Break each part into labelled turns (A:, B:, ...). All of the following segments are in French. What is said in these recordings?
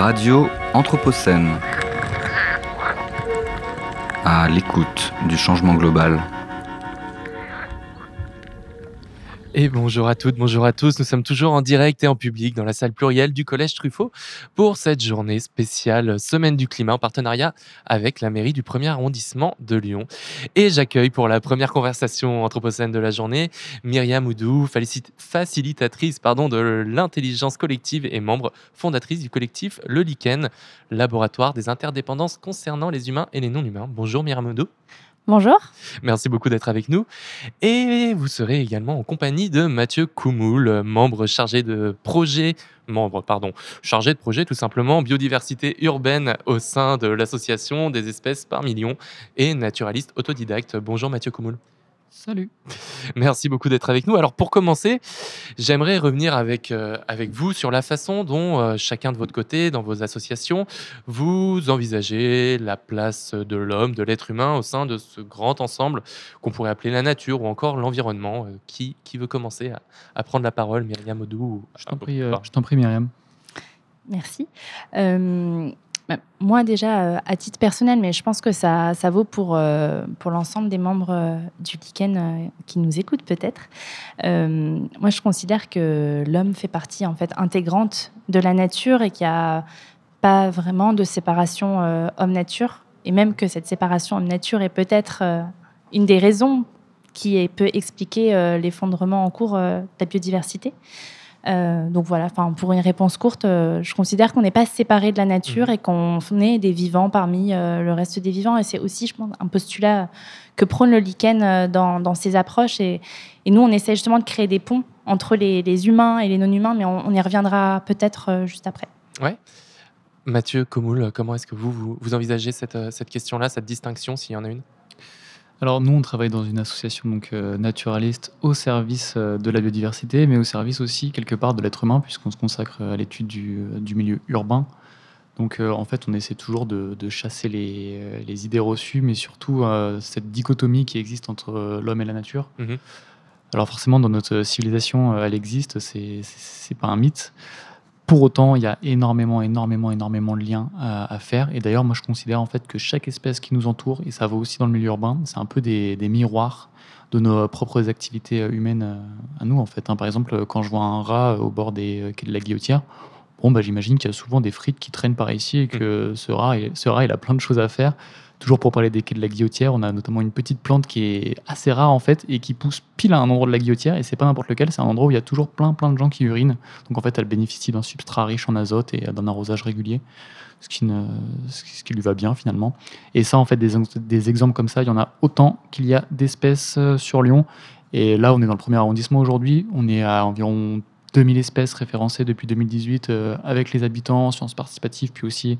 A: Radio Anthropocène. À l'écoute du changement global.
B: Bonjour à toutes, bonjour à tous. Nous sommes toujours en direct et en public dans la salle plurielle du Collège Truffaut pour cette journée spéciale Semaine du climat en partenariat avec la mairie du premier arrondissement de Lyon. Et j'accueille pour la première conversation anthropocène de la journée Myriam Oudou, facilitatrice pardon, de l'intelligence collective et membre fondatrice du collectif Le Lichen, laboratoire des interdépendances concernant les humains et les non-humains. Bonjour Myriam Oudou.
C: Bonjour.
B: Merci beaucoup d'être avec nous. Et vous serez également en compagnie de Mathieu Koumoul, membre chargé de projet, membre, pardon, chargé de projet tout simplement biodiversité urbaine au sein de l'association des espèces par millions et naturaliste autodidacte. Bonjour Mathieu Koumoul.
D: Salut.
B: Merci beaucoup d'être avec nous. Alors pour commencer, j'aimerais revenir avec, euh, avec vous sur la façon dont euh, chacun de votre côté, dans vos associations, vous envisagez la place de l'homme, de l'être humain au sein de ce grand ensemble qu'on pourrait appeler la nature ou encore l'environnement. Euh, qui, qui veut commencer à, à prendre la parole, Myriam Odou
D: Je t'en prie, je t'en prie, Myriam.
C: Merci. Bah, moi déjà, euh, à titre personnel, mais je pense que ça, ça vaut pour, euh, pour l'ensemble des membres euh, du Lichen qui nous écoutent peut-être. moi, je considère que l'homme fait partie en fait intégrante de la nature et qu'il n'y a pas vraiment de séparation homme-nature. Et même que cette séparation homme-nature est peut-être une des raisons qui peut expliquer l'effondrement en cours de la biodiversité. Euh, donc voilà, enfin pour une réponse courte, euh, je considère qu'on n'est pas séparé de la nature mhm. et qu'on est des vivants parmi euh, le reste des vivants. Et c'est aussi, je pense, un postulat que prône le lichen dans, ses approches. Et, nous, on essaie justement de créer des ponts entre les, humains et les non-humains, mais on, y reviendra peut-être juste après.
B: Ouais. Mathieu Comoul, comment est-ce que vous, vous, envisagez cette, cette question-là, cette distinction, s'il y en a une?
D: Alors nous, on travaille dans une association donc euh, naturaliste au service euh, de la biodiversité, mais au service aussi quelque part de l'être humain, puisqu'on se consacre à l'étude du, euh, milieu urbain. Donc en fait, on essaie toujours de, chasser les, idées reçues, mais surtout cette dichotomie qui existe entre l'homme et la nature. Mmh Alors forcément, dans notre civilisation, elle existe, c'est pas un mythe. Pour autant, il y a énormément, énormément, énormément de liens à, faire. Et d'ailleurs, moi, je considère en fait que chaque espèce qui nous entoure, et ça va aussi dans le milieu urbain, c'est un peu des, miroirs de nos propres activités euh, humaines euh, à nous, en fait. Hein. Par exemple, quand je vois un rat au bord des euh, de la Guillotière, bon, bah, j'imagine qu'il y a souvent des frites qui traînent par ici et que mmh. ce rat, ce rat, il a plein de choses à faire. Toujours pour parler des quais de la guillotière, on a notamment une petite plante qui est assez rare en fait et qui pousse pile à un endroit de la guillotière et c'est pas n'importe lequel, c'est un endroit où il y a toujours plein plein de gens qui urinent. Donc en fait, elle bénéficie d'un substrat riche en azote et d'un arrosage régulier, ce qui, ce qui lui va bien finalement. Et ça, en fait, des, des exemples comme ça, il y en a autant qu'il y a d'espèces euh, sur Lyon. Et là, on est dans le premier arrondissement aujourd'hui. On est à environ 2000 espèces référencées depuis 2018 euh, avec les habitants, sciences participatives, puis aussi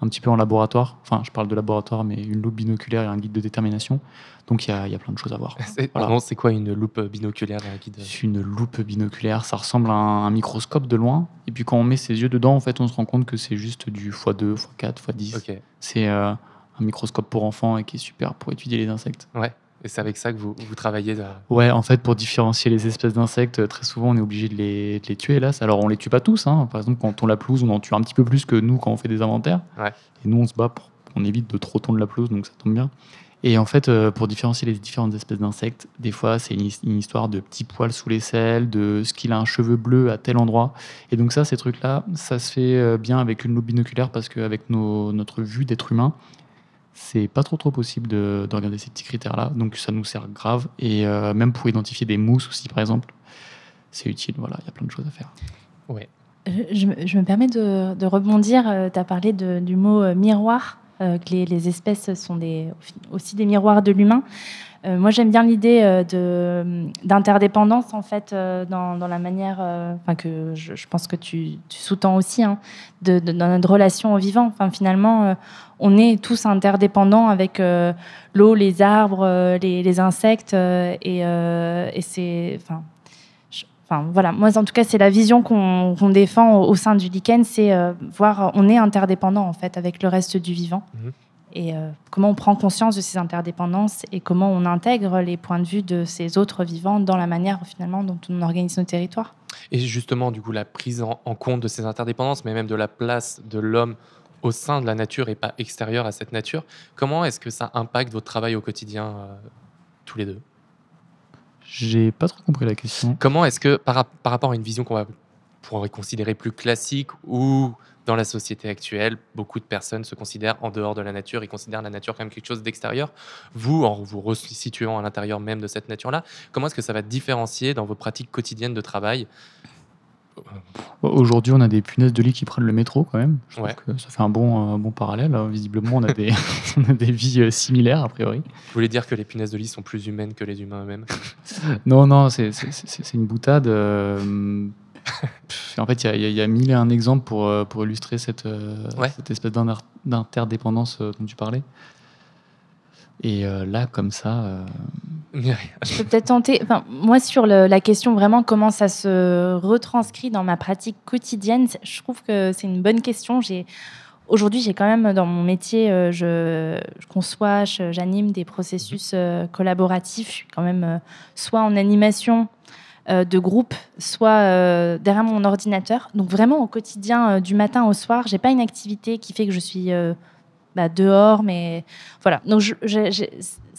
D: un petit peu en laboratoire. Enfin, je parle de laboratoire, mais une loupe binoculaire et un guide de détermination. Donc il y, y a, plein de choses à voir.
B: C'est quoi une loupe binoculaire et un guide
D: C'est une loupe binoculaire, ça ressemble à un, microscope de loin. Et puis quand on met ses yeux dedans, en fait, on se rend compte que c'est juste du x2, x4, x10. C'est euh, un microscope pour enfants et qui est super pour étudier les insectes.
B: Ouais. Et c'est avec ça que vous, vous travaillez
D: Ouais, en fait, pour différencier les espèces d'insectes, très souvent, on est obligé de les, de les, tuer, hélas. Alors, on les tue pas tous. Hein. Par exemple, quand on la pelouse, on en tue un petit peu plus que nous quand on fait des inventaires.
B: Ouais.
D: Et nous, on se bat pour qu'on évite de trop tondre la pelouse, donc ça tombe bien. Et en fait, euh, pour différencier les différentes espèces d'insectes, des fois, c'est une, histoire de petits poils sous les selles, de ce qu'il a un cheveu bleu à tel endroit. Et donc ça, ces trucs-là, ça se fait euh, bien avec une loupe binoculaire parce qu'avec notre vue d'être humain, c'est pas trop trop possible de, regarder ces petits critères-là. Donc ça nous sert grave. Et euh, même pour identifier des mousses aussi, par exemple, c'est utile. Voilà, il y a plein de choses à faire.
B: Ouais.
C: Je, me, permets de, rebondir. Euh, tu as parlé du mot euh, miroir, que les, espèces sont des, aussi des miroirs de l'humain. Moi, j'aime bien l'idée d'interdépendance, en fait, dans, la manière, enfin que je, pense que tu, sous-tends aussi, hein, de, dans notre relation au vivant. Enfin, finalement, on est tous interdépendants avec euh, l'eau, les arbres, euh, les, insectes. Euh, et, c'est. Enfin, voilà, moi en tout cas, c'est la vision qu'on défend au, sein du lichen, c'est voir, on est interdépendant en fait avec le reste du vivant. Mhm. Et euh, comment on prend conscience de ces interdépendances et comment on intègre les points de vue de ces autres vivants dans la manière finalement dont on organise nos territoires?
B: Et justement, du coup, la prise en, en compte de ces interdépendances, mais même de la place de l'homme au sein de la nature et pas extérieur à cette nature, comment est-ce que ça impacte votre travail au quotidien euh, tous les deux?
D: J'ai pas trop compris la question.
B: Comment est-ce que, par, par rapport à une vision qu'on va pourrait considérer plus classique ou dans la société actuelle, beaucoup de personnes se considèrent en dehors de la nature, ils considèrent la nature comme quelque chose d'extérieur. Vous, en vous resituant à l'intérieur même de cette nature-là, comment est-ce que ça va différencier dans vos pratiques quotidiennes de travail?
D: Aujourd'hui, on a des punaises de lit qui prennent le métro quand même. Je
B: Ouais.
D: que ça fait un bon, un bon parallèle. hein. Visiblement, on a des, on a des vies euh, similaires a priori.
B: Vous voulez dire que les punaises de lit sont plus humaines que les humains eux-mêmes?
D: Non, non, c'est une boutade. euh, en fait, il y a- y, y mille et un exemples pour, euh, pour illustrer cette, euh,
B: Ouais.
D: cette espèce d'inter- d'interdépendance euh, dont tu parlais. Et euh, là, comme ça, euh,
C: Je peux peut-être tenter. Enfin, moi, sur le- la question vraiment comment ça se retranscrit dans ma pratique quotidienne, je trouve que c'est une bonne question. J'ai aujourd'hui, j'ai quand même dans mon métier, euh, je, je conçois, j'anime des processus collaboratifs. Je suis quand même soit en animation euh, de groupe, soit euh, derrière mon ordinateur. Donc vraiment au quotidien, euh, du matin au soir, j'ai pas une activité qui fait que je suis bah, dehors, mais voilà. Donc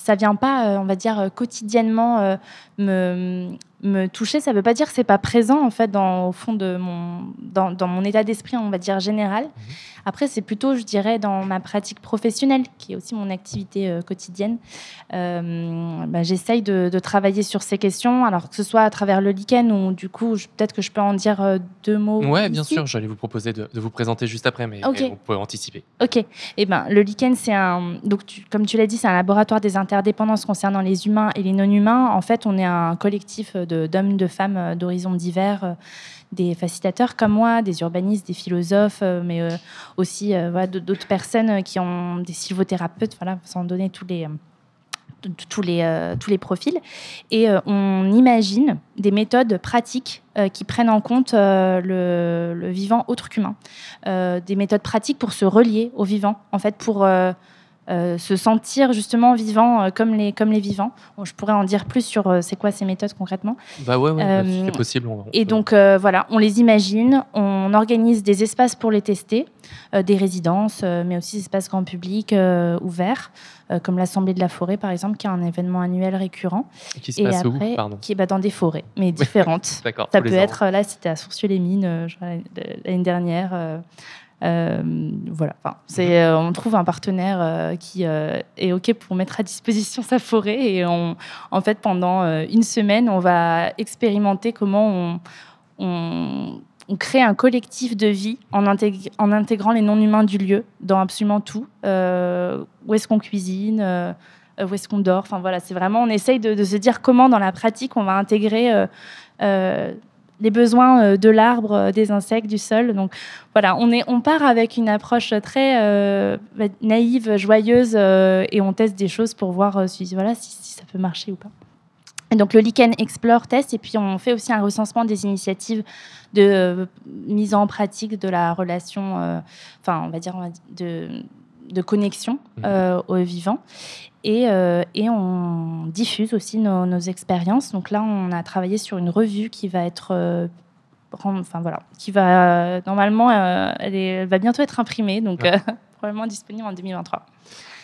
C: ça vient pas, euh, on va dire, euh, quotidiennement euh, me, me toucher. Ça veut pas dire que c'est pas présent en fait dans, au fond de mon, dans, dans mon état d'esprit, on va dire général. Après, c'est plutôt, je dirais, dans ma pratique professionnelle, qui est aussi mon activité euh, quotidienne. Euh, bah, J'essaye de, de travailler sur ces questions, alors que ce soit à travers le lichen ou du coup, je- peut-être que je peux en dire euh, deux mots.
B: Ouais, bien sûr, j'allais vous proposer de, de vous présenter juste après, mais, vous pouvez anticiper.
C: Ok. Eh ben, le lichen, c'est un. Donc, tu- comme tu l'as dit, c'est un laboratoire des interdépendances concernant les humains et les non-humains. En fait, on est un collectif de- d'hommes, de femmes euh, d'horizons divers, euh, des facilitateurs comme moi, des urbanistes, des philosophes, euh, mais aussi d'autres personnes qui ont des sylvothérapeutes, voilà, sans donner tous les. tous les, tous les profils. Et on imagine des méthodes pratiques qui prennent en compte le, vivant autre qu'humain. Des méthodes pratiques pour se relier au vivant, en fait, pour se sentir justement vivant euh, comme, les, comme les vivants. Bon, je pourrais en dire plus sur euh, c'est quoi ces méthodes concrètement.
B: Bah ouais, ouais, bah, si
C: Euh,
B: c'est possible. on-
C: Et donc euh, voilà, on les imagine, on organise des espaces pour les tester, euh, des résidences, euh, mais aussi des espaces grand public euh, ouverts, euh, comme l'Assemblée de la forêt par exemple, qui est un événement annuel récurrent,
B: qui se
C: et
B: passe
C: après
B: où Pardon.
C: qui est bah, dans des forêts, mais différentes.
B: D'accord.
C: Ça peut
B: ans.
C: être, là, c'était à Sourcieux-les-Mines euh, l'année dernière. Euh, voilà, enfin, c'est, euh, on trouve un partenaire euh, qui est OK pour mettre à disposition sa forêt. Et en fait, pendant une semaine, on va expérimenter comment on, on, crée un collectif de vie en, en intégrant les non-humains du lieu dans absolument tout. Où est-ce qu'on cuisine où est-ce qu'on dort? Enfin voilà, c'est vraiment, on essaye de, se dire comment dans la pratique on va intégrer les besoins euh, de l'arbre, euh, des insectes, du sol. Donc voilà, on, est, on part avec une approche très euh, bah, naïve, joyeuse et on teste des choses pour voir si, voilà, si, ça peut marcher ou pas. Et donc le Lichen Explore test et puis on fait aussi un recensement des initiatives de mise en pratique de la relation, enfin on va dire, de, de connexion
B: Mhm.
C: euh, au vivant. Et, euh, et on diffuse aussi nos, nos expériences. Donc là, on a travaillé sur une revue qui va être, euh, enfin voilà, qui va euh, normalement, elle, est- elle va bientôt être imprimée, donc probablement disponible en 2023.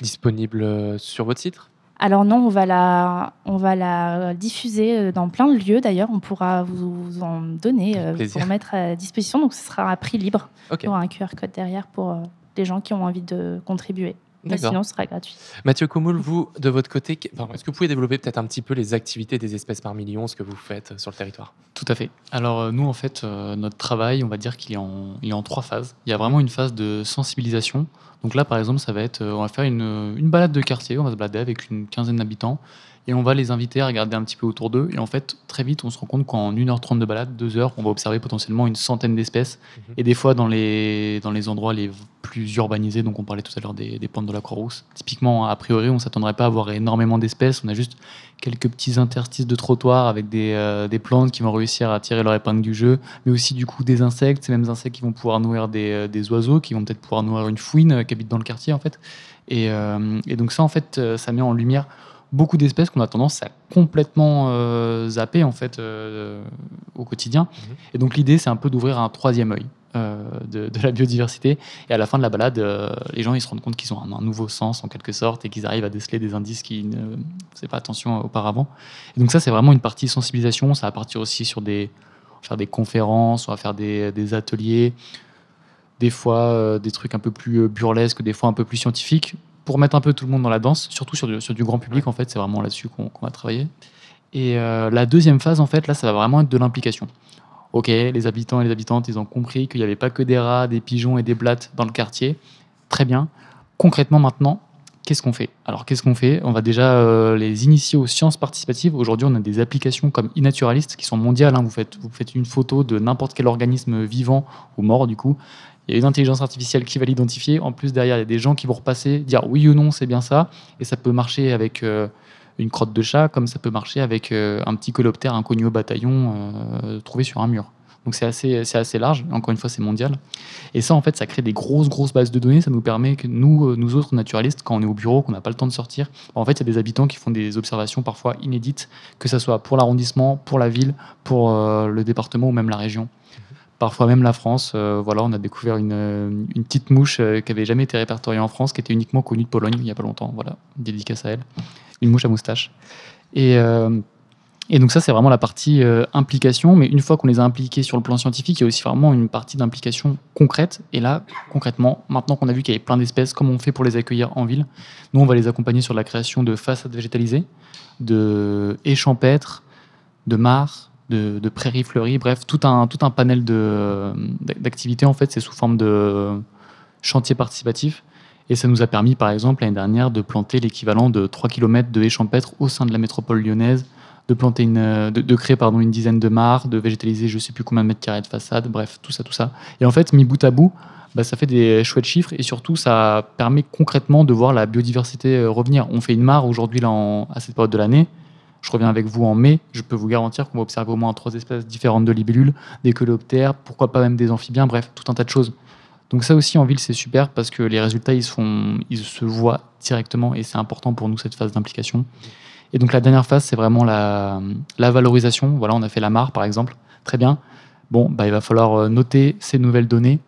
B: Disponible sur votre site?
C: Alors non, on va la, on va la diffuser dans plein de lieux. D'ailleurs, on pourra vous, vous en donner, pour mettre à disposition. Donc, ce sera à prix libre.
B: Ok.
C: Il y aura un QR code derrière pour les gens qui ont envie de contribuer. Mais
B: D'accord.
C: sinon, ce sera gratuit.
B: Mathieu Comoul, vous, de votre côté, est-ce que vous pouvez développer peut-être un petit peu les activités des espèces par million, ce que vous faites euh, sur le territoire?
D: Tout à fait. Alors euh, nous, en fait, euh, notre travail, on va dire qu'il est, en, il est en trois phases. Il y a vraiment une phase de sensibilisation. Donc là, par exemple, ça va être, on va faire une, une balade de quartier, on va se balader avec une quinzaine d'habitants. Et on va les inviter à regarder un petit peu autour d'eux. Et en fait, très vite, on se rend compte qu'en 1h30 de balade, 2 heures, on va observer potentiellement une centaine d'espèces.
B: Mhm.
D: Et des fois, dans les, dans les endroits les plus urbanisés, donc on parlait tout à l'heure des, des pentes de la Croix-Rousse, typiquement, a priori, on ne s'attendrait pas à avoir énormément d'espèces. On a juste quelques petits interstices de trottoir avec des, euh, des plantes qui vont réussir à tirer leur épingle du jeu, mais aussi du coup des insectes, ces mêmes insectes qui vont pouvoir nourrir des, euh, des oiseaux, qui vont peut-être pouvoir nourrir une fouine euh, qui habite dans le quartier en fait. Et, euh, et donc ça, en fait, ça met en lumière beaucoup d'espèces qu'on a tendance à complètement euh, zapper en fait euh, au quotidien.
B: Mhm.
D: Et donc l'idée, c'est un peu d'ouvrir un troisième œil euh, de, de la biodiversité. Et à la fin de la balade, les gens ils se rendent compte qu'ils ont un, un nouveau sens en quelque sorte et qu'ils arrivent à déceler des indices qu'ils ne faisaient pas attention auparavant. Et donc ça, c'est vraiment une partie sensibilisation. Ça va partir aussi sur des faire des conférences, on va faire des, des ateliers, des fois des trucs un peu plus burlesques, des fois un peu plus scientifiques, pour mettre un peu tout le monde dans la danse, surtout sur du, sur du grand public, en fait, c'est vraiment là-dessus qu'on va travailler. Et euh, la deuxième phase, en fait, là, ça va vraiment être de l'implication. Ok, les habitants et les habitantes, ils ont compris qu'il n'y avait pas que des rats, des pigeons et des blattes dans le quartier. Très bien. Concrètement, maintenant, qu'est-ce qu'on fait? Alors, qu'est-ce qu'on fait? On va déjà euh, les initier aux sciences participatives. Aujourd'hui, on a des applications comme iNaturalist qui sont mondiales. hein. Vous, faites, vous faites une photo de n'importe quel organisme vivant ou mort, du coup. Il y a une intelligence artificielle qui va l'identifier. En plus, derrière, il y a des gens qui vont repasser, dire oui ou non, c'est bien ça. Et ça peut marcher avec euh, une crotte de chat, comme ça peut marcher avec euh, un petit coloptère inconnu au bataillon euh, trouvé sur un mur. Donc c'est assez, c'est assez large. Encore une fois, c'est mondial. Et ça, en fait, ça crée des grosses, grosses bases de données. Ça nous permet que nous, nous autres naturalistes, quand on est au bureau, qu'on n'a pas le temps de sortir, en fait, il y a des habitants qui font des observations parfois inédites, que ce soit pour l'arrondissement, pour la ville, pour le département ou même la région. Parfois même la France. Euh, voilà, on a découvert une, petite mouche euh, qui avait jamais été répertoriée en France, qui était uniquement connue de Pologne il n'y a pas longtemps. Voilà, dédicace à elle. Une mouche à moustache. Et, euh, et donc ça, c'est vraiment la partie implication. Mais une fois qu'on les a impliqués sur le plan scientifique, il y a aussi vraiment une partie d'implication concrète. Et là, concrètement, maintenant qu'on a vu qu'il y avait plein d'espèces, comment on fait pour les accueillir en ville Nous, on va les accompagner sur la création de façades végétalisées, de haies champêtres, de mares, de, prairies fleuries, bref, tout un, tout un panel d'activités. En fait, c'est sous forme de chantier participatif. Et ça nous a permis, par exemple, l'année dernière, de planter l'équivalent de 3 km de haies champêtres au sein de la métropole lyonnaise, de, planter une, de, créer pardon, une dizaine de mares, de végétaliser je sais plus combien de mètres carrés de façade, bref, tout ça, tout ça. Et en fait, mis bout à bout, bah, ça fait des chouettes chiffres et surtout, ça permet concrètement de voir la biodiversité euh, revenir. On fait une mare aujourd'hui, à cette période de l'année. Je reviens avec vous en mai. Je peux vous garantir qu'on va observer au moins trois espèces différentes de libellules, des coléoptères, pourquoi pas même des amphibiens, bref, tout un tas de choses. Donc ça aussi en ville c'est super parce que les résultats ils se, font, ils se voient directement et c'est important pour nous cette phase d'implication. Et donc la dernière phase c'est vraiment la, la valorisation. Voilà on a fait la mare par exemple, très bien. Bon bah il va falloir euh, noter ces nouvelles données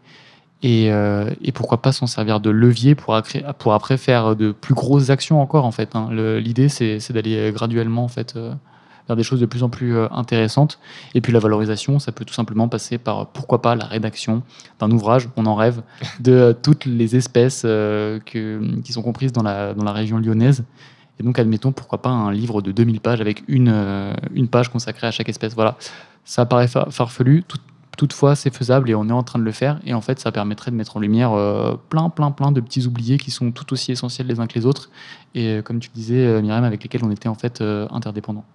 D: et, euh, et pourquoi pas s'en servir de levier pour, après faire de plus grosses actions encore en fait. hein. L'idée c'est d'aller graduellement en fait euh, vers des choses de plus en plus euh, intéressantes. Et puis la valorisation, ça peut tout simplement passer par, pourquoi pas, la rédaction d'un ouvrage, on en rêve, de toutes les espèces que- qui sont comprises dans la, dans la région lyonnaise. Et donc, admettons, pourquoi pas un livre de 2000 pages avec une, une page consacrée à chaque espèce. Voilà, ça paraît far- farfelu, tout- toutefois, c'est faisable et on est en train de le faire. Et en fait, ça permettrait de mettre en lumière euh, plein, plein, plein de petits oubliés qui sont tout aussi essentiels les uns que les autres. Et euh, comme tu le disais, euh, Myriam, avec lesquels on était en fait euh, interdépendants.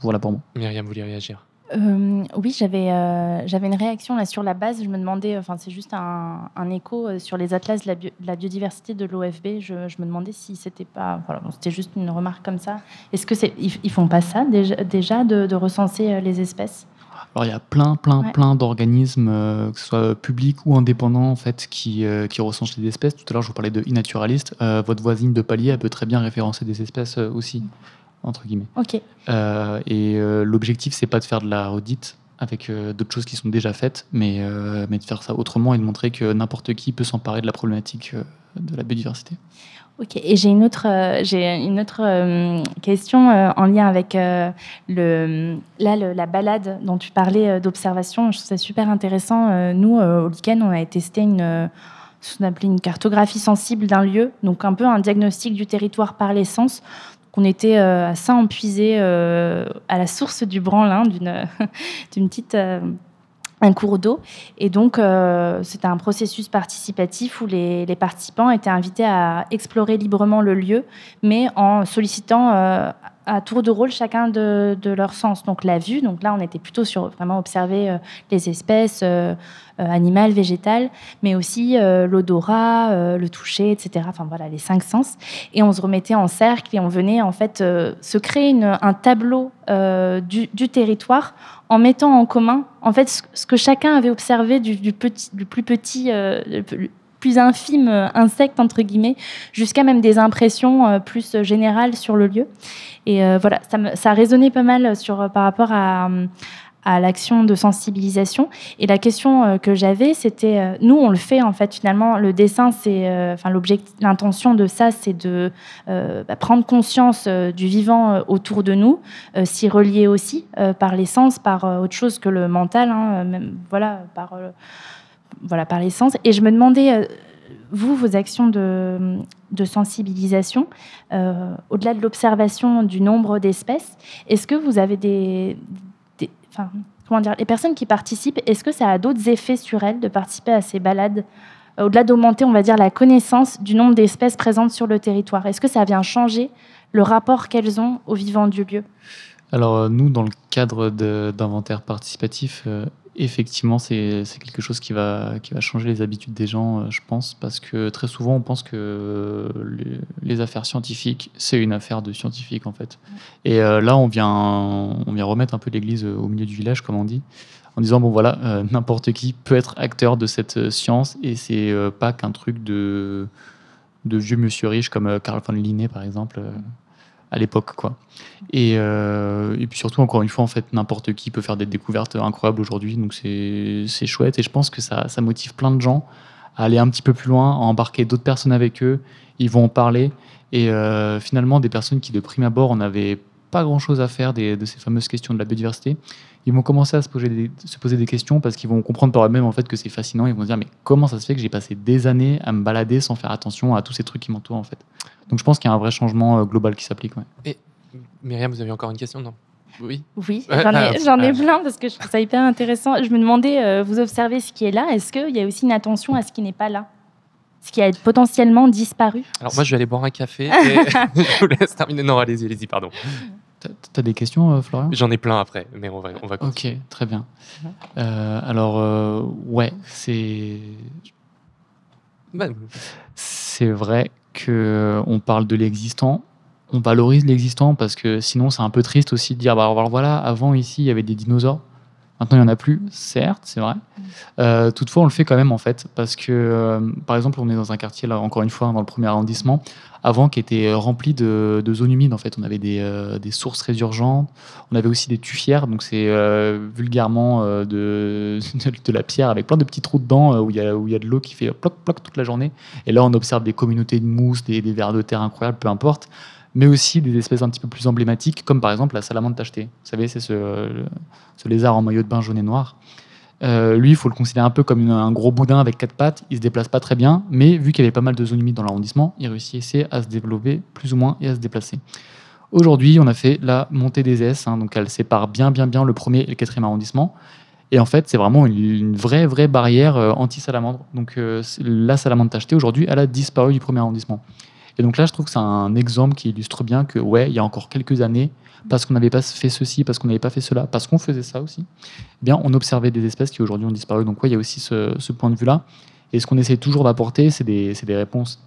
D: Voilà pour moi.
B: Myriam voulait réagir?
C: Euh, oui, j'avais euh, j'avais une réaction là sur la base. Je me demandais, enfin c'est juste un, un écho euh, sur les atlas de la, bio- de la biodiversité de l'OFB. Je, je me demandais si c'était pas, voilà, bon, c'était juste une remarque comme ça. Est-ce que c'est, ils, ils font pas ça déjà, déjà de, de recenser euh, les espèces?
D: Alors il y a plein, plein,
C: Ouais.
D: plein d'organismes, euh, que ce soit publics ou indépendants, en fait, qui, euh, qui recensent les espèces. Tout à l'heure, je vous parlais de iNaturalist. Euh, votre voisine de palier, elle peut très bien référencer des espèces euh, aussi, entre guillemets.
C: Ok,
D: et l'objectif, c'est pas de faire de la redite avec d'autres choses qui sont déjà faites, mais, mais de faire ça autrement et de montrer que n'importe qui peut s'emparer de la problématique de la biodiversité.
C: Ok. Et j'ai une autre, euh, j'ai une autre euh, question euh, en lien avec le, là la balade dont tu parlais d'observation. Je trouve ça super intéressant. Nous, au Lichen, on avait testé une ce qu'on appelait une cartographie sensible d'un lieu, donc un peu un diagnostic du territoire par l'essence. qu'on était à Saint-Empuisé, euh, à la source du Branlin, d'une d'une petite un cours d'eau. Et donc, euh, c'était un processus participatif où les, participants étaient invités à explorer librement le lieu, mais en sollicitant euh, à tour de rôle chacun de, de leur sens. Donc la vue, donc là on était plutôt sur vraiment observer euh, les espèces euh, euh, animales, végétales, mais aussi l'odorat, le toucher, etc. Enfin voilà, les cinq sens. Et on se remettait en cercle et on venait en fait se créer un tableau du, territoire en mettant en commun en fait ce, que chacun avait observé du, petit, du plus petit, plus- plus infime euh, insecte entre guillemets, jusqu'à même des impressions euh, plus générales sur le lieu. Et euh, voilà, ça, me, ça a résonné pas mal sur, par rapport à, à l'action de sensibilisation. Et la question que j'avais, c'était, nous, on le fait en fait finalement. Le dessin, c'est, enfin l'objectif, l'intention de ça, c'est de bah, prendre conscience du vivant autour de nous, s'y relier aussi par les sens, par autre chose que le mental, hein, même voilà, par voilà, par les. Et je me demandais, euh, vous, vos actions de, de sensibilisation, euh, au-delà de l'observation du nombre d'espèces, est-ce que vous avez des, enfin, comment dire, les personnes qui participent, est-ce que ça a d'autres effets sur elles de participer à ces balades euh, au-delà d'augmenter, on va dire, la connaissance du nombre d'espèces présentes sur le territoire? Est-ce que ça vient changer le rapport qu'elles ont aux vivants du lieu?
D: Alors nous, dans le cadre d'inventaire participatif, effectivement, c'est quelque chose qui va, qui va changer les habitudes des gens, euh, je pense, parce que très souvent, on pense que euh, les, les affaires scientifiques, c'est une affaire de scientifiques, en fait. Et euh, là, on vient, on vient remettre un peu l'église au milieu du village, comme on dit, en disant, bon voilà, euh, n'importe qui peut être acteur de cette science, et c'est euh, pas qu'un truc de, de vieux monsieur riche comme Carl von Linné, par exemple, euh, à l'époque, quoi. Et, euh, et puis surtout, encore une fois, en fait, n'importe qui peut faire des découvertes incroyables aujourd'hui, donc c'est chouette. Et je pense que ça, ça motive plein de gens à aller un petit peu plus loin, à embarquer d'autres personnes avec eux. Ils vont en parler. Et euh, finalement, des personnes qui, de prime abord, on n'avait pas grand-chose à faire des- de ces fameuses questions de la biodiversité, ils vont commencer à se poser des, se poser des questions parce qu'ils vont comprendre par eux-mêmes en fait que c'est fascinant. Ils vont se dire mais comment ça se fait que j'ai passé des années à me balader sans faire attention à tous ces trucs qui m'entourent en fait? Donc je pense qu'il y a un vrai changement euh, global qui s'applique. ouais.
B: Myriam, vous avez encore une question? Non Oui.
C: Oui, j'en
B: ah,
C: ai, j'en ai
B: ah.
C: plein parce que je trouve ça hyper intéressant. Je me demandais, euh, vous observez ce qui est là, est-ce qu'il y a aussi une attention à ce qui n'est pas là? Ce qui a potentiellement disparu?
B: Alors moi, je vais aller boire un café et je vous laisse terminer. Non, allez-y, allez-y, pardon.
D: T'as- T'as des questions, euh, Florian?
B: J'en ai plein après, mais on va, on va
D: Ok,
B: continuer.
D: très bien. Euh, alors, euh, ouais, c'est
B: Bah,
D: c'est vrai que on parle de l'existant, on valorise l'existant parce que sinon c'est un peu triste aussi de dire bah alors voilà avant ici il y avait des dinosaures, maintenant il y en a plus, certes c'est vrai. Euh, toutefois on le fait quand même en fait parce que euh, par exemple on est dans un quartier là encore une fois dans le premier arrondissement avant qui était rempli de, de zones humides en fait. On avait des, euh, des sources résurgentes, on avait aussi des tuffières donc c'est euh, vulgairement euh, de, de la pierre avec plein de petits trous dedans euh, où il y a où il y a de l'eau qui fait ploc ploc toute la journée. Et là, on observe des communautés de mousse, des, des vers de terre incroyables, peu importe, mais aussi des espèces un petit peu plus emblématiques, comme par exemple la salamandre tachetée. Vous savez, c'est ce, lézard en maillot de bain jaune et noir. Euh, lui, il faut le considérer un peu comme un gros boudin avec quatre pattes. Il se déplace pas très bien, mais vu qu'il y avait pas mal de zones humides dans l'arrondissement, il réussissait à se développer plus ou moins et à se déplacer. Aujourd'hui, on a fait la montée des S, hein, donc elle sépare bien, bien, bien le premier et le quatrième arrondissement. Et en fait, c'est vraiment une, vraie, vraie barrière euh, anti-salamandre. Donc euh, la salamandre tachetée, aujourd'hui, elle a disparu du premier arrondissement. Et donc là, je trouve que c'est un exemple qui illustre bien que, ouais, il y a encore quelques années, parce qu'on n'avait pas fait ceci, parce qu'on n'avait pas fait cela, parce qu'on faisait ça aussi, eh bien, on observait des espèces qui aujourd'hui ont disparu. Donc, ouais, il y a aussi ce, point de vue-là. Et ce qu'on essaie toujours d'apporter, c'est des, des réponses.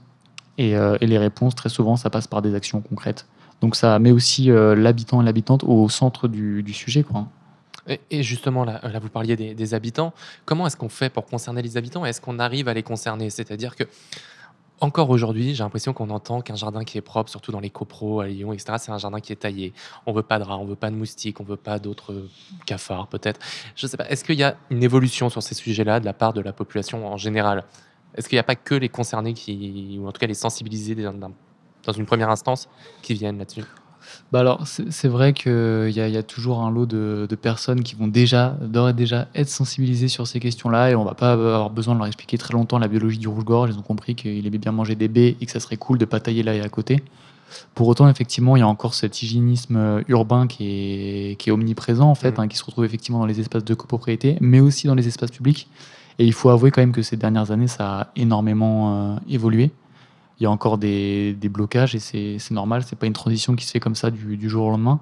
D: Et, euh, et les réponses, très souvent, ça passe par des actions concrètes. Donc, ça met aussi euh, l'habitant et l'habitante au centre du, sujet, quoi.
B: Et, justement, là, là, vous parliez des, des habitants. Comment est-ce qu'on fait pour concerner les habitants? Est-ce qu'on arrive à les concerner? C'est-à-dire que, encore aujourd'hui, j'ai l'impression qu'on entend qu'un jardin qui est propre, surtout dans les copros à Lyon, etc., c'est un jardin qui est taillé. On veut pas de rats, on veut pas de moustiques, on veut pas d'autres euh, cafards, peut-être. Je sais pas. Est-ce qu'il y a une évolution sur ces sujets-là de la part de la population en général? Est-ce qu'il n'y a pas que les concernés qui, ou en tout cas les sensibilisés dans une première instance, qui viennent là-dessus?
D: Bah alors, c'est vrai qu'il y, a- y a toujours un lot de, de personnes qui vont déjà, d'ores et déjà, être sensibilisées sur ces questions-là et on va pas avoir besoin de leur expliquer très longtemps la biologie du rouge-gorge. Ils ont compris qu'il aimait bien manger des baies et que ça serait cool de pas tailler là et à côté. Pour autant, effectivement, il y a encore cet hygiénisme urbain qui est, qui est omniprésent, en fait,
B: Mhm.
D: hein, qui se retrouve effectivement dans les espaces de copropriété, mais aussi dans les espaces publics. Et il faut avouer quand même que ces dernières années, ça a énormément euh, évolué. Il y a encore des, des blocages et c'est normal, c'est pas une transition qui se fait comme ça du, du jour au lendemain.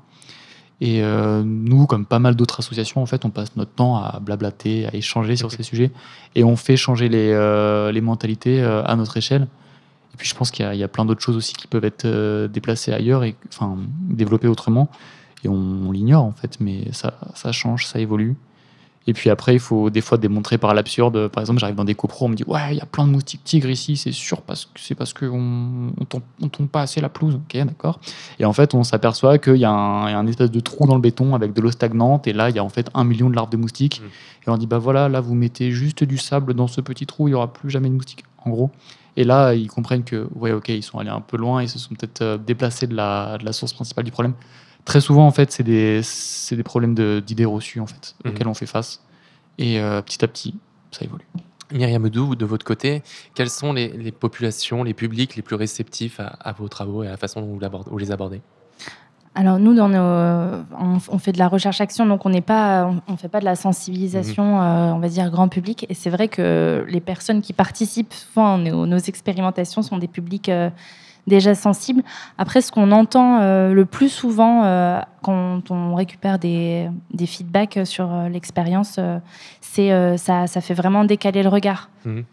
D: Et euh, nous, comme pas mal d'autres associations, en fait, on passe notre temps à blablater, à échanger sur ces sujets et on fait changer les, euh, les mentalités euh, à notre échelle. Et puis je pense qu'il y, y a plein d'autres choses aussi qui peuvent être déplacées ailleurs et enfin développées autrement. Et on, on l'ignore en fait, mais ça, ça change, ça évolue. Et puis après, il faut des fois démontrer par l'absurde. Par exemple, j'arrive dans des copros, on me dit Ouais, il y a plein de moustiques tigres ici, c'est sûr, parce que c'est parce qu'on on tombe, on tombe pas assez la pelouse. Ok, d'accord. Et en fait, on s'aperçoit qu'il y, a un il y a un espèce de trou dans le béton avec de l'eau stagnante. Et là, il y a en fait un million de larves de moustiques.
B: Mm.
D: Et on dit Bah voilà, là, vous mettez juste du sable dans ce petit trou, il y aura plus jamais de moustiques, en gros. Et là, ils comprennent que, ouais, ok, ils sont allés un peu loin, ils se sont peut-être euh, déplacés de la, de la source principale du problème. Très souvent, en fait, c'est des, c'est des problèmes de- d'idées reçues, en fait,
B: Mhm.
D: auxquels on fait face. Et euh, petit à petit, ça évolue.
B: Myriam Oudou, de votre côté, quelles sont les, les populations, les publics les plus réceptifs à, à vos travaux et à la façon dont vous, les abordez?
C: Alors nous, dans nos, on, on fait de la recherche-action, donc on n'est pas, on, on fait pas de la sensibilisation, euh, on va dire grand public. Et c'est vrai que les personnes qui participent souvent à nos, nos expérimentations sont des publics euh, déjà sensibles. Après, ce qu'on entend euh, le plus souvent euh, quand on récupère des, des feedbacks sur euh, l'expérience, c'est ça, ça fait vraiment décaler le regard.
B: Mhm.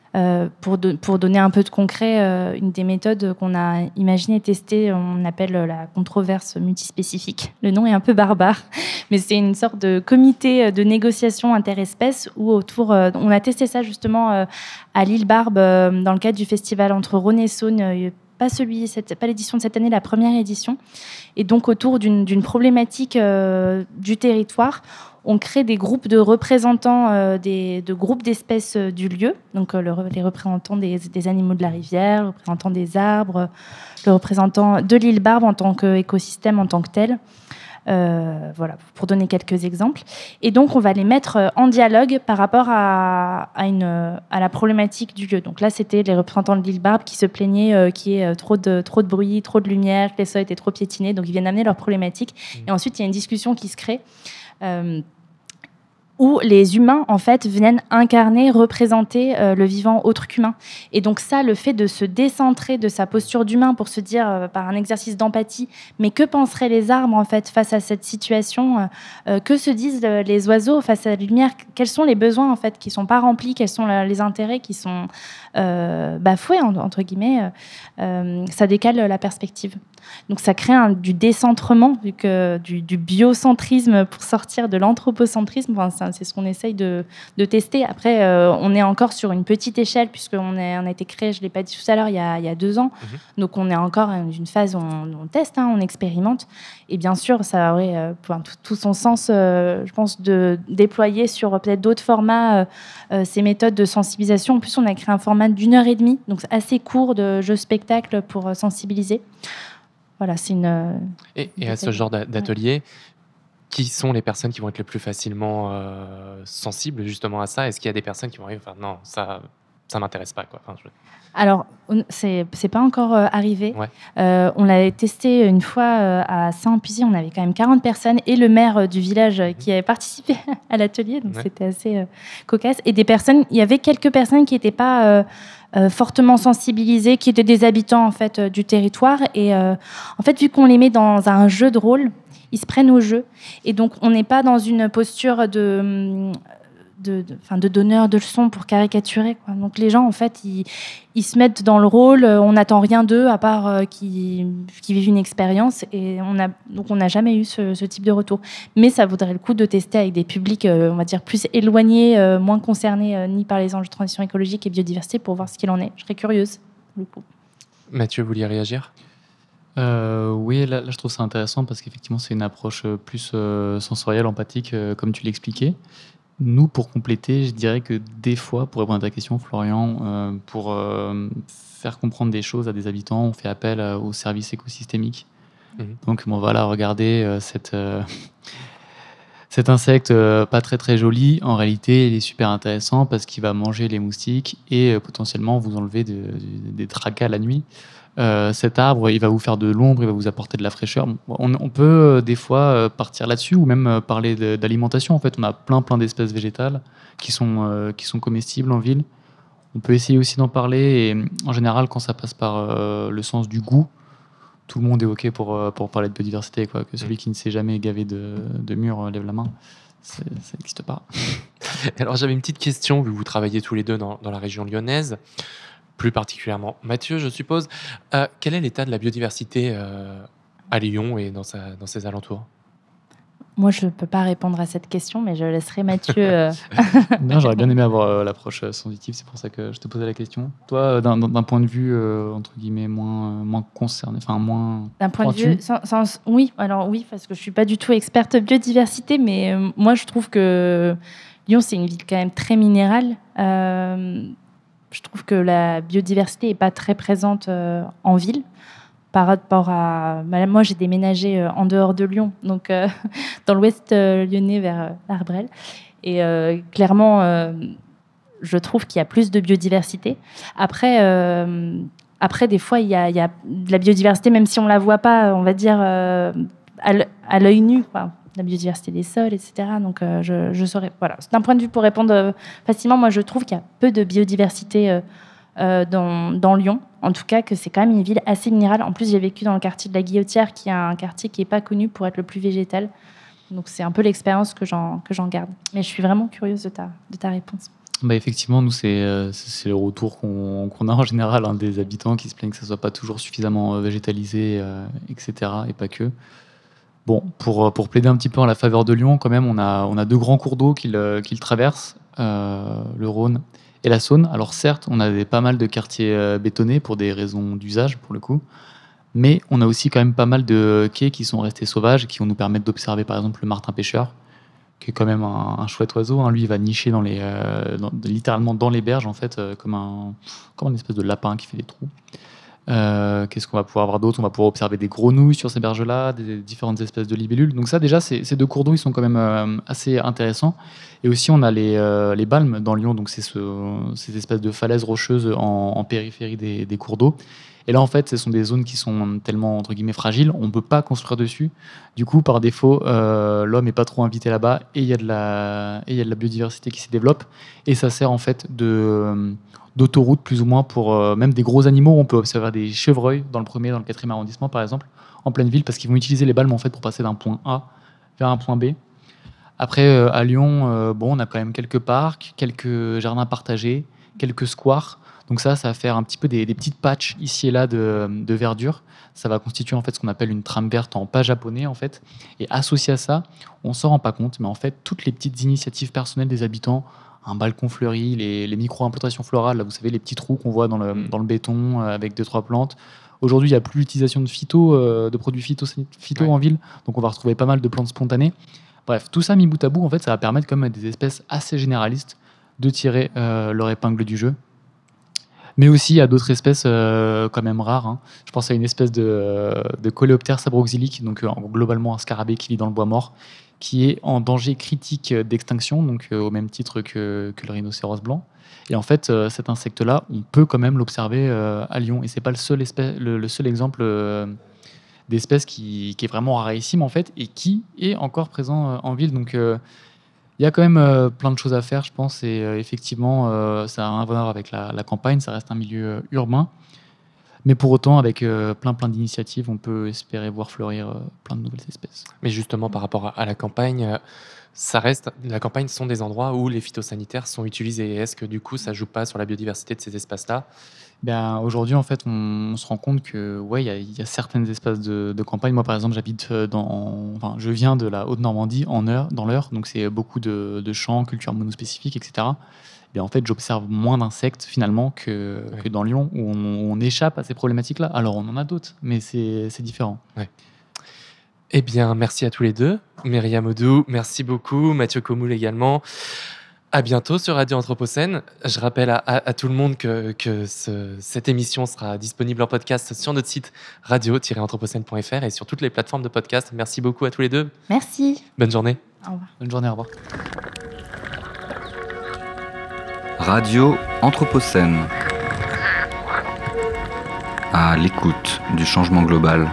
C: Pour, do- pour donner un peu de concret, une des méthodes qu'on a imaginé et testée, on appelle la controverse multispécifique. Le nom est un peu barbare, mais c'est une sorte de comité de négociation interespèces où autour, on a testé ça justement à l'île Barbe dans le cadre du festival entre Rhône et Saône. Pas celui, l'édition de cette année, la première édition. Et donc autour d'une problématique euh, du territoire, on crée des groupes de représentants euh, des, de groupes d'espèces euh, du lieu, donc les représentants des, des animaux de la rivière, le représentant des arbres, le représentant de l'île Barbe en tant qu'écosystème en tant que tel. Euh, voilà, pour donner quelques exemples. Et donc, on va les mettre euh, en dialogue par rapport à, à, une, euh, à la problématique du lieu. Donc là, c'était les représentants de l'île Barbe qui se plaignaient euh, qu'il y ait trop de, trop de bruit, trop de lumière, que les sols étaient trop piétinés. Donc, ils viennent amener leurs problématiques.
B: Mhm.
C: Et ensuite, il y a une discussion qui se crée. euh, où les humains, en fait, viennent incarner, représenter euh, le vivant autre qu'humain. Et donc ça, le fait de se décentrer de sa posture d'humain pour se dire, euh, par un exercice d'empathie, mais que penseraient les arbres, en fait, face à cette situation euh, Que se disent les oiseaux face à la lumière? Quels sont les besoins, en fait, qui sont pas remplis Quels sont les intérêts qui sont bafoués, en- entre guillemets Ça décale la perspective. Donc ça crée un- du décentrement, vu que du, du biocentrisme pour sortir de l'anthropocentrisme. Enfin, c'est ce qu'on essaye de, de tester. Après, euh, on est encore sur une petite échelle, puisqu'on on a été créé, je ne l'ai pas dit tout à l'heure, il, y a- il y a deux ans.
B: Mhm.
C: Donc on est encore dans une phase où on, on teste, hein, on expérimente. Et bien sûr, ça aurait euh, tout, tout son sens, euh, je pense, de déployer sur peut-être d'autres formats ces méthodes de sensibilisation. En plus, on a créé un format d'une heure et demie, donc assez court de jeu spectacle pour sensibiliser. Voilà, c'est une.
B: Et, et à ce genre d'a- d'atelier, qui sont les personnes qui vont être le plus facilement euh, sensibles justement à ça? Est-ce qu'il y a des personnes qui vont arriver enfin non, ça ça m'intéresse pas quoi. Enfin, je-
C: Alors, c'est pas encore euh, arrivé.
B: Ouais.
C: Euh, on l'avait testé une fois euh, à Saint-Puisy, on avait quand même 40 personnes et le maire du village qui avait participé à l'atelier, donc
B: Ouais.
C: c'était assez cocasse. Et des personnes, il y avait quelques personnes qui n'étaient pas fortement sensibilisées, qui étaient des habitants en fait du territoire. Et en fait, vu qu'on les met dans un jeu de rôle, ils se prennent au jeu. Et donc, on n'est pas dans une posture de, hum, de, de, de donneur de leçons pour caricaturer. Quoi. Donc, les gens, en fait, ils, ils se mettent dans le rôle. euh, On n'attend rien d'eux à part euh, qu'ils qu'ils vivent une expérience. Et on a, donc, on n'a jamais eu ce, ce type de retour. Mais ça vaudrait le coup de tester avec des publics, euh, on va dire, plus éloignés, euh, moins concernés euh, ni par les enjeux de transition écologique et biodiversité pour voir ce qu'il en est. Je serais curieuse. pour le coup.
B: Mathieu, vous vouliez réagir?
D: Euh, oui, là, là, je trouve ça intéressant parce qu'effectivement, c'est une approche plus euh, sensorielle, empathique, euh, comme tu l'expliquais. Nous, pour compléter, je dirais que des fois, pour répondre à ta question, Florian, euh, pour euh, faire comprendre des choses à des habitants, on fait appel euh, aux services écosystémiques.
B: Mhm.
D: Donc, bon, voilà, regardez euh, cette, cet insecte pas très très joli. En réalité, il est super intéressant parce qu'il va manger les moustiques et potentiellement vous enlever de- de- des tracas la nuit. Euh, cet arbre, il va vous faire de l'ombre, il va vous apporter de la fraîcheur. On, on peut euh, des fois euh, partir là-dessus ou même parler d'alimentation. En fait, on a plein plein d'espèces végétales qui sont, qui sont comestibles en ville. On peut essayer aussi d'en parler. Et en général, quand ça passe par le sens du goût, tout le monde est OK pour, pour parler de biodiversité. Quoi. Que celui qui ne s'est jamais gavé de, de murs lève la main. Ça n'existe pas.
B: Alors j'avais une petite question, vu que vous travaillez tous les deux dans, dans la région lyonnaise, plus particulièrement Mathieu, je suppose. Euh, quel est l'état de la biodiversité euh, à Lyon et dans, sa, dans ses alentours?
C: Moi, je ne peux pas répondre à cette question, mais je laisserai Mathieu. euh,
D: Non, j'aurais bien aimé avoir euh, l'approche sensitive, c'est pour ça que je te posais la question. Toi, d'un- point de vue, euh, entre guillemets, moins, euh, moins concerné, enfin moins...
C: D'un point de vue, sans- sans- oui, alors oui, parce que je suis pas du tout experte biodiversité, mais euh, moi je trouve que Lyon c'est une ville quand même très minérale. Euh, je trouve que la biodiversité est pas très présente euh, en ville par rapport à. bah, moi j'ai déménagé euh, en dehors de Lyon, donc euh, dans l'ouest lyonnais vers l'Arbrel, et clairement. je trouve qu'il y a plus de biodiversité. Après, après, des fois, il y, a, de la biodiversité, même si on la voit pas, on va dire, à l'œil nu. La biodiversité des sols, etc. Donc, euh, je, saurais. Voilà. D'un point de vue pour répondre euh, facilement, moi, je trouve qu'il y a peu de biodiversité euh, dans, Lyon. En tout cas, que c'est quand même une ville assez minérale. En plus, j'ai vécu dans le quartier de la Guillotière, qui est un quartier qui n'est pas connu pour être le plus végétal. Donc, c'est un peu l'expérience que j'en garde. Mais je suis vraiment curieuse de ta, de ta réponse.
D: Bah effectivement, nous, c'est le retour qu'on qu'on a en général hein, des habitants qui se plaignent que ça soit pas toujours suffisamment végétalisé, etc. Et pas que. Bon, pour, euh, pour plaider un petit peu en la faveur de Lyon, quand même, on a, on a deux grands cours d'eau qui le, qui le le Rhône et la Saône. Alors certes, on a des, pas mal de quartiers euh, bétonnés pour des raisons d'usage, pour le coup. Mais on a aussi quand même pas mal de quais qui sont restés sauvages, qui vont nous permettre d'observer par exemple le martin pêcheur, qui est quand même un, un chouette oiseau. hein. Lui, il va nicher dans les, euh, littéralement dans les berges, en fait, comme, un, comme une espèce de lapin qui fait des trous. Euh, Qu'est-ce qu'on va pouvoir avoir d'autre? On va pouvoir observer des grenouilles sur ces berges-là, des différentes espèces de libellules. Donc ça, déjà, ces, deux cours d'eau, ils sont quand même euh, assez intéressants. Et aussi, on a les, euh, les balmes dans Lyon, donc c'est ce, ces espèces de falaises rocheuses en, périphérie des, cours d'eau. Et là, en fait, ce sont des zones qui sont tellement, entre guillemets, fragiles, on ne peut pas construire dessus. Du coup, par défaut, l'homme n'est pas trop invité là-bas et il y, y a de la biodiversité qui s'y développe. Et ça sert en fait de, d'autoroute, plus ou moins, pour euh, même des gros animaux. On peut observer des chevreuils dans le premier, dans le quatrième arrondissement, par exemple, en pleine ville, parce qu'ils vont utiliser les balmes en fait, pour passer d'un point A vers un point B. Après, euh, à Lyon, euh, bon, on a quand même quelques parcs, quelques jardins partagés, quelques squares. Donc ça, ça va faire un petit peu des, petites patchs ici et là de, de verdure. Ça va constituer en fait ce qu'on appelle une trame verte en pas japonais en fait. Et associé à ça, on s'en rend pas compte, mais en fait toutes les petites initiatives personnelles des habitants, un balcon fleuri, les, les micro-implantations florales, là, vous savez les petits trous qu'on voit dans le,
B: Mm.
D: dans le béton euh, avec deux trois plantes. Aujourd'hui, il n'y a plus l'utilisation de phyto, euh, de produits phyto, phyto
B: Ouais.
D: en ville, donc on va retrouver pas mal de plantes spontanées. Bref, tout ça mis bout à bout, en fait, ça va permettre comme à des espèces assez généralistes de tirer euh, leur épingle du jeu. Mais aussi à d'autres espèces euh, quand même rares. hein. Je pense à une espèce de, euh, coléoptère sabroxylique, donc euh, globalement un scarabée qui vit dans le bois mort, qui est en danger critique d'extinction, donc au même titre que, le rhinocéros blanc. Et en fait, cet insecte-là, on peut quand même l'observer à Lyon. Et c'est pas le seul, espèce, le, seul exemple d'espèce qui, est vraiment rarissime en fait et qui est encore présent en ville. Donc il y a quand même euh, plein de choses à faire, je pense. Et euh, effectivement, euh, ça a un voir avec la, campagne. Ça reste un milieu urbain. Mais pour autant, avec plein plein d'initiatives, on peut espérer voir fleurir plein de nouvelles espèces.
B: Mais justement, par rapport à, la campagne, ça reste. La campagne sont des endroits où les phytosanitaires sont utilisés. Est-ce que du coup, ça joue pas sur la biodiversité de ces espaces-là?
D: Ben, aujourd'hui, en fait, on, on se rend compte que ouais, il y a- il y, a certains espaces de, de campagne. Moi, par exemple, j'habite euh, dans, enfin, je viens de la Haute-Normandie en heure, dans l'heure, donc c'est beaucoup de, de champs, cultures monospécifiques, etc. Ben, en fait, j'observe moins d'insectes finalement que,
B: Ouais.
D: que dans Lyon, où on, on échappe à ces problématiques-là. Alors, on en a d'autres, mais c'est c'est différent.
B: Eh bien, merci à tous les deux. Myriam Odou, merci beaucoup. Mathieu Comoul également. À bientôt sur Radio Anthropocène. Je rappelle à, à- à tout le monde que, que ce- cette émission sera disponible en podcast sur notre site radio-anthropocène.fr et sur toutes les plateformes de podcast. Merci beaucoup à tous les deux.
C: Merci.
B: Bonne journée.
C: Au revoir.
D: Bonne journée, au revoir.
A: Radio Anthropocène. À l'écoute du changement global.